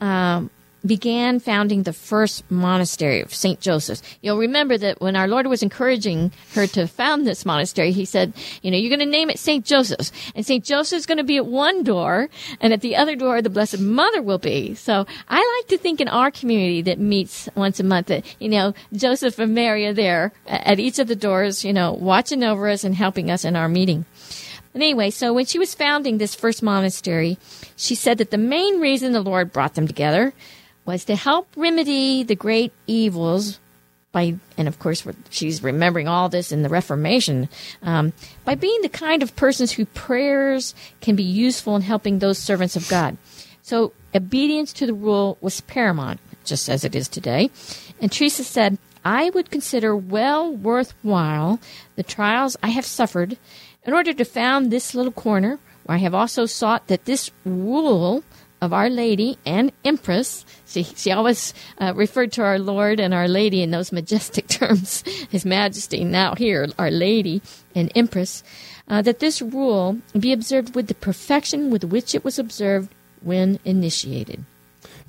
um, began founding the first monastery of St. Joseph's. You'll remember that when our Lord was encouraging her to found this monastery, he said, you know, you're going to name it St. Joseph's. And St. Joseph's going to be at one door, and at the other door, the Blessed Mother will be. So I like to think in our community that meets once a month that, you know, Joseph and Mary are there at each of the doors, you know, watching over us and helping us in our meeting. But anyway, so when she was founding this first monastery, she said that the main reason the Lord brought them together was to help remedy the great evils by, and of course, she's remembering all this in the Reformation, um, by being the kind of persons whose prayers can be useful in helping those servants of God. So obedience to the rule was paramount, just as it is today. And Teresa said, I would consider well worthwhile the trials I have suffered in order to found this little corner where I have also sought that this rule of Our Lady and Empress. She, she always uh, referred to our Lord and Our Lady in those majestic terms, His Majesty, now here, Our Lady and Empress, uh, that this rule be observed with the perfection with which it was observed when initiated.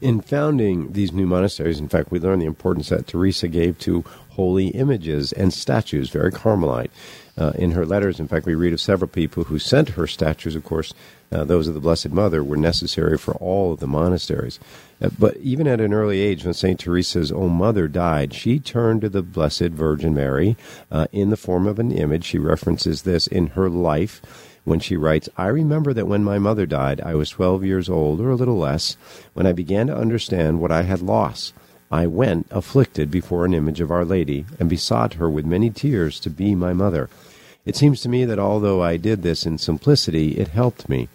In founding these new monasteries, in fact, we learn the importance that Teresa gave to holy images and statues, very Carmelite. Uh, in her letters, in fact, we read of several people who sent her statues, of course, uh, those of the Blessed Mother, were necessary for all of the monasteries. Uh, but even at an early age, when St. Teresa's own mother died, she turned to the Blessed Virgin Mary uh, in the form of an image. She references this in her life when she writes, I remember that when my mother died, I was 12 years old, or a little less, when I began to understand what I had lost. I went afflicted before an image of Our Lady, and besought her with many tears to be my mother. It seems to me that although I did this in simplicity, it helped me.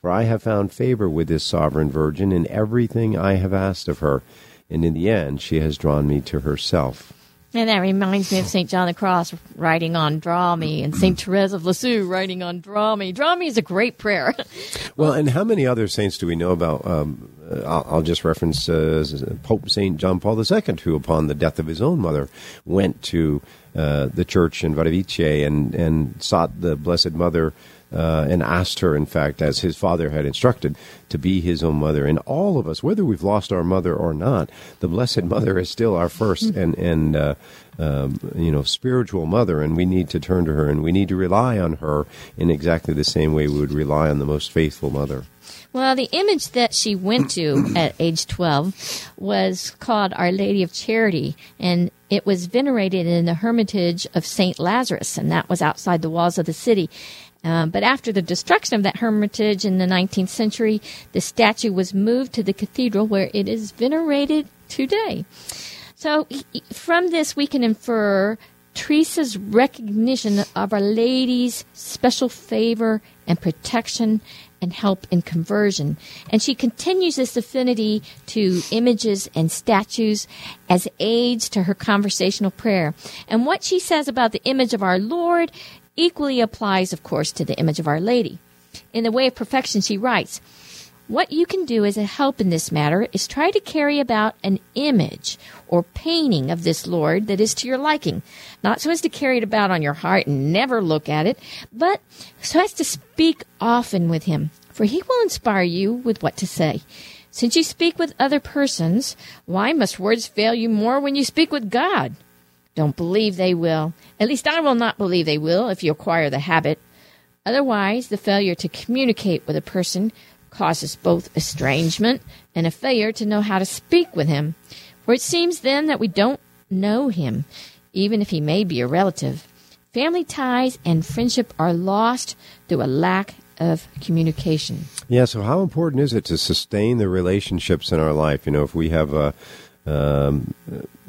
For I have found favor with this sovereign Virgin in everything I have asked of her, and in the end she has drawn me to herself. And that reminds me of St. John the Cross writing on Draw Me and St. Therese of Lisieux writing on Draw Me. Draw Me is a great prayer. well, and how many other saints do we know about? Um, I'll, I'll, just reference uh, Pope St. John Paul II, who, upon the death of his own mother, went to uh, the church in Wadowice and, and sought the Blessed Mother uh, and asked her, in fact, as his father had instructed, to be his own mother. And all of us, whether we've lost our mother or not, the Blessed Mother is still our first and and uh, um, you know spiritual mother, and we need to turn to her, and we need to rely on her in exactly the same way we would rely on the most faithful mother. Well, the image that she went to at age 12 was called Our Lady of Charity, and it was venerated in the Hermitage of St. Lazarus, and that was outside the walls of the city. Um, but after the destruction of that hermitage in the 19th century, the statue was moved to the cathedral where it is venerated today. So from this, we can infer Teresa's recognition of Our Lady's special favor and protection and help in conversion. And she continues this affinity to images and statues as aids to her conversational prayer. And what she says about the image of our Lord equally applies, of course, to the image of Our Lady. In the way of perfection, she writes, what you can do as a help in this matter is try to carry about an image or painting of this Lord that is to your liking, not so as to carry it about on your heart and never look at it, but so as to speak often with him, for he will inspire you with what to say. Since you speak with other persons, why must words fail you more when you speak with God? Don't believe they will. At least I will not believe they will if you acquire the habit. Otherwise, the failure to communicate with a person causes both estrangement and a failure to know how to speak with him. For it seems then that we don't know him, even if he may be a relative. Family ties and friendship are lost through a lack of communication. Yeah, so how important is it to sustain the relationships in our life? You know, if we have a um,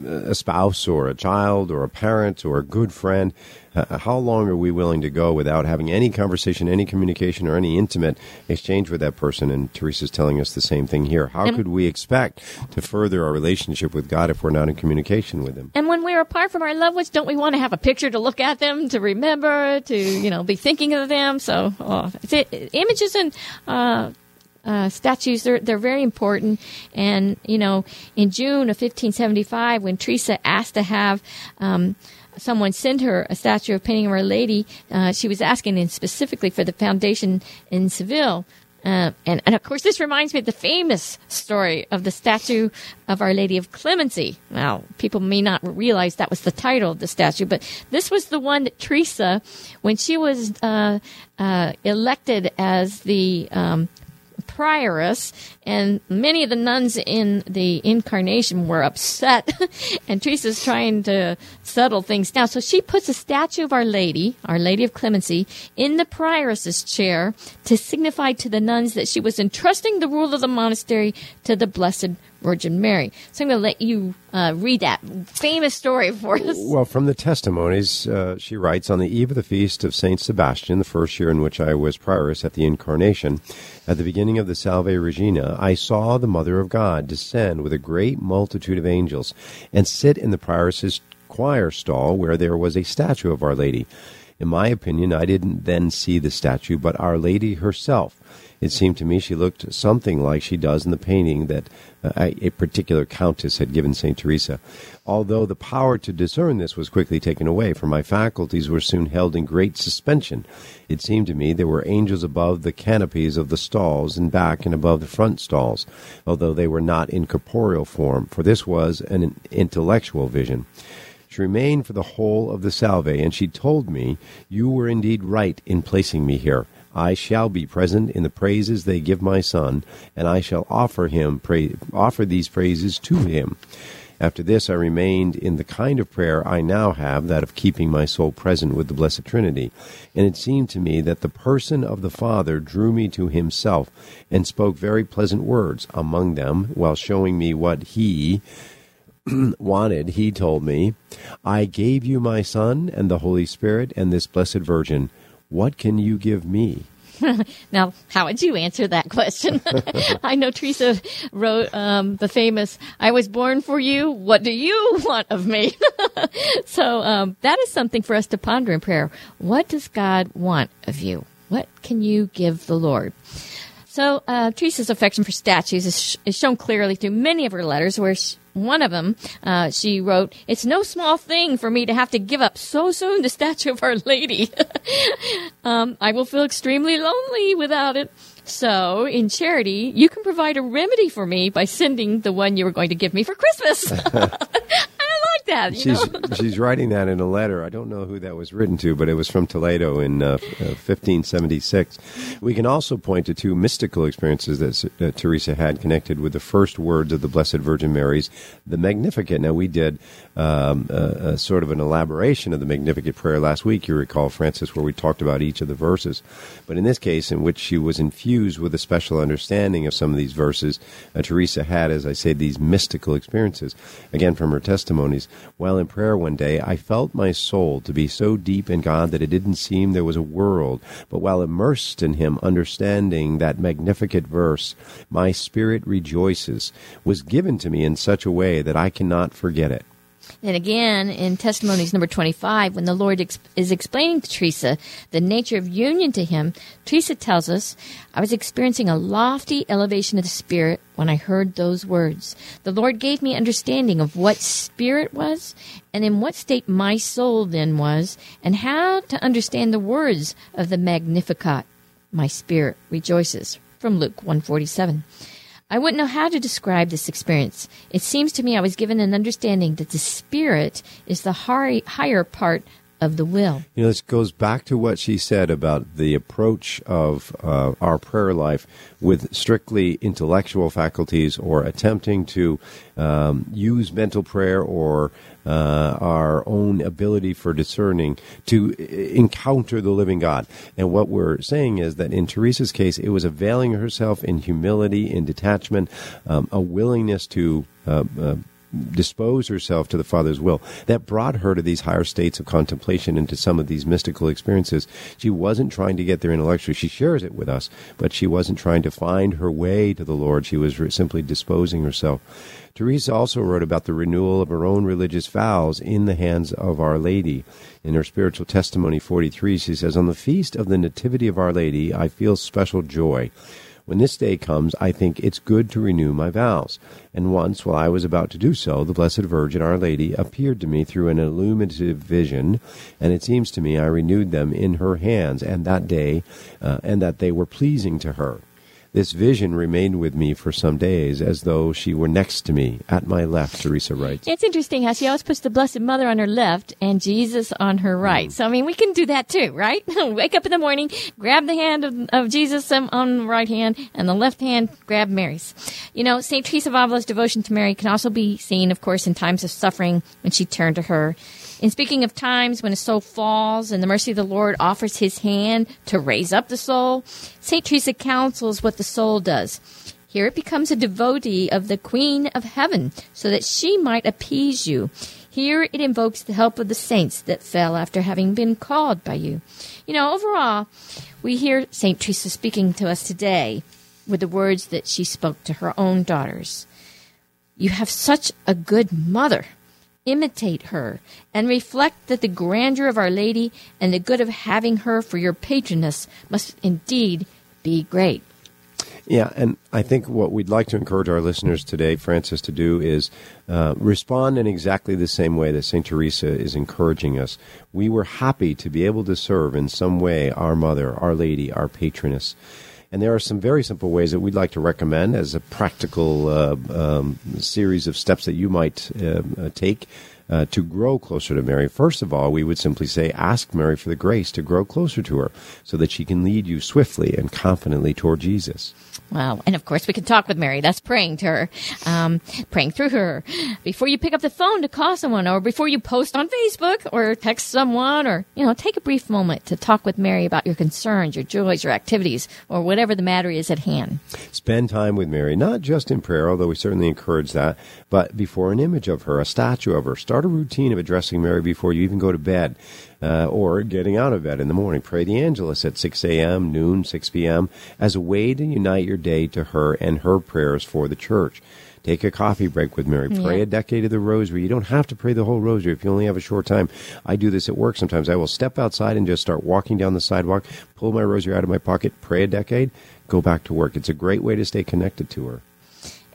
a spouse or a child or a parent or a good friend, uh, how long are we willing to go without having any conversation, any communication, or any intimate exchange with that person? And Teresa's telling us the same thing here. How and, could we expect to further our relationship with God if we're not in communication with Him? And when we're apart from our loved ones, don't we want to have a picture to look at them, to remember, to you know, be thinking of them? So, oh, it, images and uh, uh, statues. They're they're very important. And you know, in June of 1575, when Teresa asked to have um, someone send her a statue of painting of Our Lady, uh, she was asking in specifically for the foundation in Seville. Uh, and, and of course, this reminds me of the famous story of the statue of Our Lady of Clemency. Now, people may not realize that was the title of the statue, but this was the one that Teresa, when she was uh, uh, elected as the um, prioress, and many of the nuns in the incarnation were upset, and Teresa's trying to settle things down. So she puts a statue of Our Lady, Our Lady of Clemency, in the prioress's chair to signify to the nuns that she was entrusting the rule of the monastery to the Blessed Virgin Mary. So I'm going to let you uh, read that famous story for us. Well, from the testimonies, uh, she writes On the eve of the feast of St. Sebastian, the first year in which I was prioress at the Incarnation, at the beginning of the Salve Regina, I saw the Mother of God descend with a great multitude of angels and sit in the prioress's choir stall where there was a statue of Our Lady. In my opinion, I didn't then see the statue, but Our Lady herself it seemed to me she looked something like she does in the painting that uh, a particular countess had given St. Teresa. Although the power to discern this was quickly taken away, for my faculties were soon held in great suspension. It seemed to me there were angels above the canopies of the stalls and back and above the front stalls, although they were not in corporeal form, for this was an intellectual vision. She remained for the whole of the salve, and she told me, You were indeed right in placing me here. I shall be present in the praises they give my son, and I shall offer him offer these praises to him. After this, I remained in the kind of prayer I now have, that of keeping my soul present with the Blessed Trinity. And it seemed to me that the person of the Father drew me to himself and spoke very pleasant words. Among them, while showing me what he wanted, he told me, I gave you my Son and the Holy Spirit and this Blessed Virgin. What can you give me? now, how would you answer that question? I know Teresa wrote um, the famous, I was born for you. What do you want of me? so um, that is something for us to ponder in prayer. What does God want of you? What can you give the Lord? So uh, Teresa's affection for statues is, sh- is, shown clearly through many of her letters, where she, one of them, uh, she wrote, "It's no small thing for me to have to give up so soon the statue of Our Lady. um, I will feel extremely lonely without it." So, in charity, you can provide a remedy for me by sending the one you were going to give me for Christmas. that. she's she's writing that in a letter. I don't know who that was written to, but it was from Toledo in uh, 1576. Uh, we can also point to two mystical experiences that uh, Teresa had connected with the first words of the Blessed Virgin Mary's, the Magnificat. Now we did um, a, a sort of an elaboration of the Magnificat prayer last week. You recall, Francis, where we talked about each of the verses. But in this case, in which she was infused with a special understanding of some of these verses, uh, Teresa had, as I say, these mystical experiences. Again, from her testimonies, while in prayer one day, I felt my soul to be so deep in God that it didn't seem there was a world. But while immersed in Him, understanding that magnificent verse, my spirit rejoices, was given to me in such a way that I cannot forget it. And again, in Testimonies number 25, when the Lord ex- is explaining to Teresa the nature of union to Him, Teresa tells us, I was experiencing a lofty elevation of the Spirit when I heard those words. The Lord gave me understanding of what Spirit was and in what state my soul then was, and how to understand the words of the Magnificat. My spirit rejoices. From Luke 147. I wouldn't know how to describe this experience. It seems to me I was given an understanding that the spirit is the higher part of the will. You know, this goes back to what she said about the approach of uh, our prayer life with strictly intellectual faculties or attempting to um, use mental prayer or uh, our own ability for discerning to encounter the living God. And what we're saying is that in Teresa's case, it was availing herself in humility, in detachment, um, a willingness to. Uh, uh, dispose herself to the Father's will. That brought her to these higher states of contemplation and to some of these mystical experiences. She wasn't trying to get there intellectually. She shares it with us, but she wasn't trying to find her way to the Lord. She was simply disposing herself. Teresa also wrote about the renewal of her own religious vows in the hands of Our Lady. In her spiritual testimony 43, she says, On the feast of the Nativity of Our Lady, I feel special joy. When this day comes, I think it's good to renew my vows. And once, while I was about to do so, the Blessed Virgin, Our Lady, appeared to me through an illuminative vision, and it seems to me I renewed them in her hands, and that day, uh, and that they were pleasing to her. This vision remained with me for some days as though she were next to me at my left, Teresa writes. It's interesting how she always puts the Blessed Mother on her left and Jesus on her right. Mm. So, I mean, we can do that too, right? Wake up in the morning, grab the hand of, of Jesus on the right hand, and the left hand grab Mary's. You know, St. Teresa of Avila's devotion to Mary can also be seen, of course, in times of suffering when she turned to her. In speaking of times when a soul falls and the mercy of the Lord offers his hand to raise up the soul, St. Teresa counsels what the soul does. Here it becomes a devotee of the Queen of Heaven so that she might appease you. Here it invokes the help of the saints that fell after having been called by you. You know, overall, we hear St. Teresa speaking to us today with the words that she spoke to her own daughters. You have such a good mother imitate her, and reflect that the grandeur of Our Lady and the good of having her for your patroness must indeed be great. Yeah, and I think what we'd like to encourage our listeners today, Francis, to do is uh, respond in exactly the same way that St. Teresa is encouraging us. We were happy to be able to serve in some way our mother, our lady, our patroness. And there are some very simple ways that we'd like to recommend as a practical uh, um, series of steps that you might uh, uh, take uh, to grow closer to Mary. First of all, we would simply say, ask Mary for the grace to grow closer to her so that she can lead you swiftly and confidently toward Jesus. Well, and of course we can talk with Mary. That's praying to her, um, praying through her. Before you pick up the phone to call someone, or before you post on Facebook, or text someone, or you know, take a brief moment to talk with Mary about your concerns, your joys, your activities, or whatever the matter is at hand. Spend time with Mary, not just in prayer, although we certainly encourage that, but before an image of her, a statue of her. Start a routine of addressing Mary before you even go to bed uh, or getting out of bed in the morning. Pray the Angelus at 6 a.m., noon, 6 p.m. as a way to unite your day to her and her prayers for the church. Take a coffee break with Mary. Pray yeah. a decade of the rosary. You don't have to pray the whole rosary if you only have a short time. I do this at work sometimes. I will step outside and just start walking down the sidewalk, pull my rosary out of my pocket, pray a decade, go back to work. It's a great way to stay connected to her.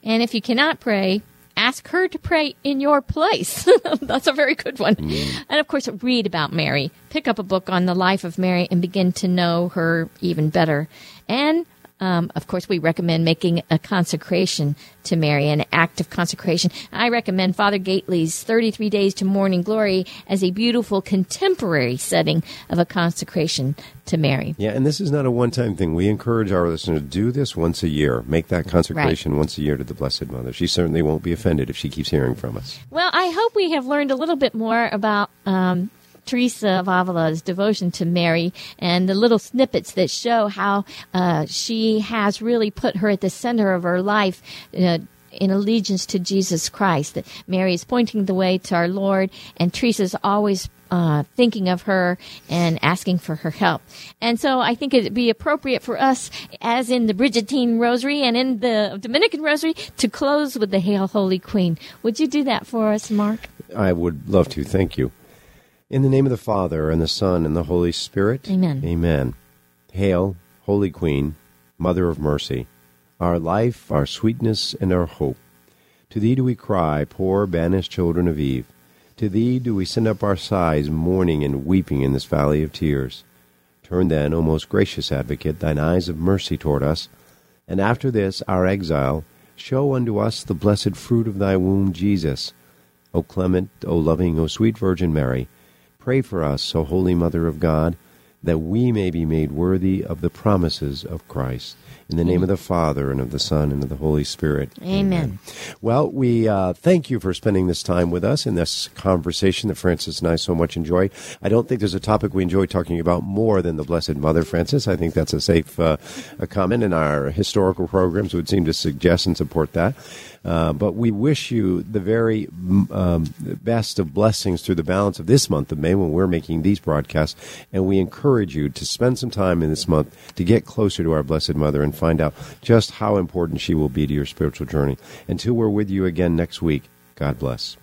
And if you cannot pray, ask her to pray in your place. That's a very good one. Mm. And of course, read about Mary. Pick up a book on the life of Mary and begin to know her even better. And um, of course, we recommend making a consecration to Mary, an act of consecration. I recommend Father Gaitley's 33 Days to Morning Glory as a beautiful contemporary setting of a consecration to Mary. Yeah, and this is not a one time thing. We encourage our listeners to do this once a year. Make that consecration once a year to the Blessed Mother. She certainly won't be offended if she keeps hearing from us. Well, I hope we have learned a little bit more about um, Teresa of Avila's devotion to Mary and the little snippets that show how uh, she has really put her at the center of her life. Uh, in allegiance to Jesus Christ, that Mary is pointing the way to our Lord, and Teresa's always uh, thinking of her and asking for her help. And so I think it'd be appropriate for us, as in the Bridgettine Rosary and in the Dominican Rosary, to close with the Hail Holy Queen. Would you do that for us, Mark? I would love to. Thank you. In the name of the Father, and the Son, and the Holy Spirit. Amen. Amen. Hail, Holy Queen, Mother of Mercy, our life, our sweetness, and our hope. To thee do we cry, poor banished children of Eve. To thee do we send up our sighs, mourning and weeping in this valley of tears. Turn then, O most gracious Advocate, thine eyes of mercy toward us, and after this our exile, show unto us the blessed fruit of thy womb, Jesus. O clement, O loving, O sweet Virgin Mary, pray for us, O holy Mother of God, that we may be made worthy of the promises of Christ. In the name of the Father, and of the Son, and of the Holy Spirit. Amen. Well, we uh, thank you for spending this time with us in this conversation that Francis and I so much enjoy. I don't think there's a topic we enjoy talking about more than the Blessed Mother, Francis. I think that's a safe uh, a comment, and our historical programs would seem to suggest and support that. Uh, but we wish you the very um, best of blessings through the balance of this month of May when we're making these broadcasts. And we encourage you to spend some time in this month to get closer to our Blessed Mother and find out just how important she will be to your spiritual journey. Until we're with you again next week, God bless.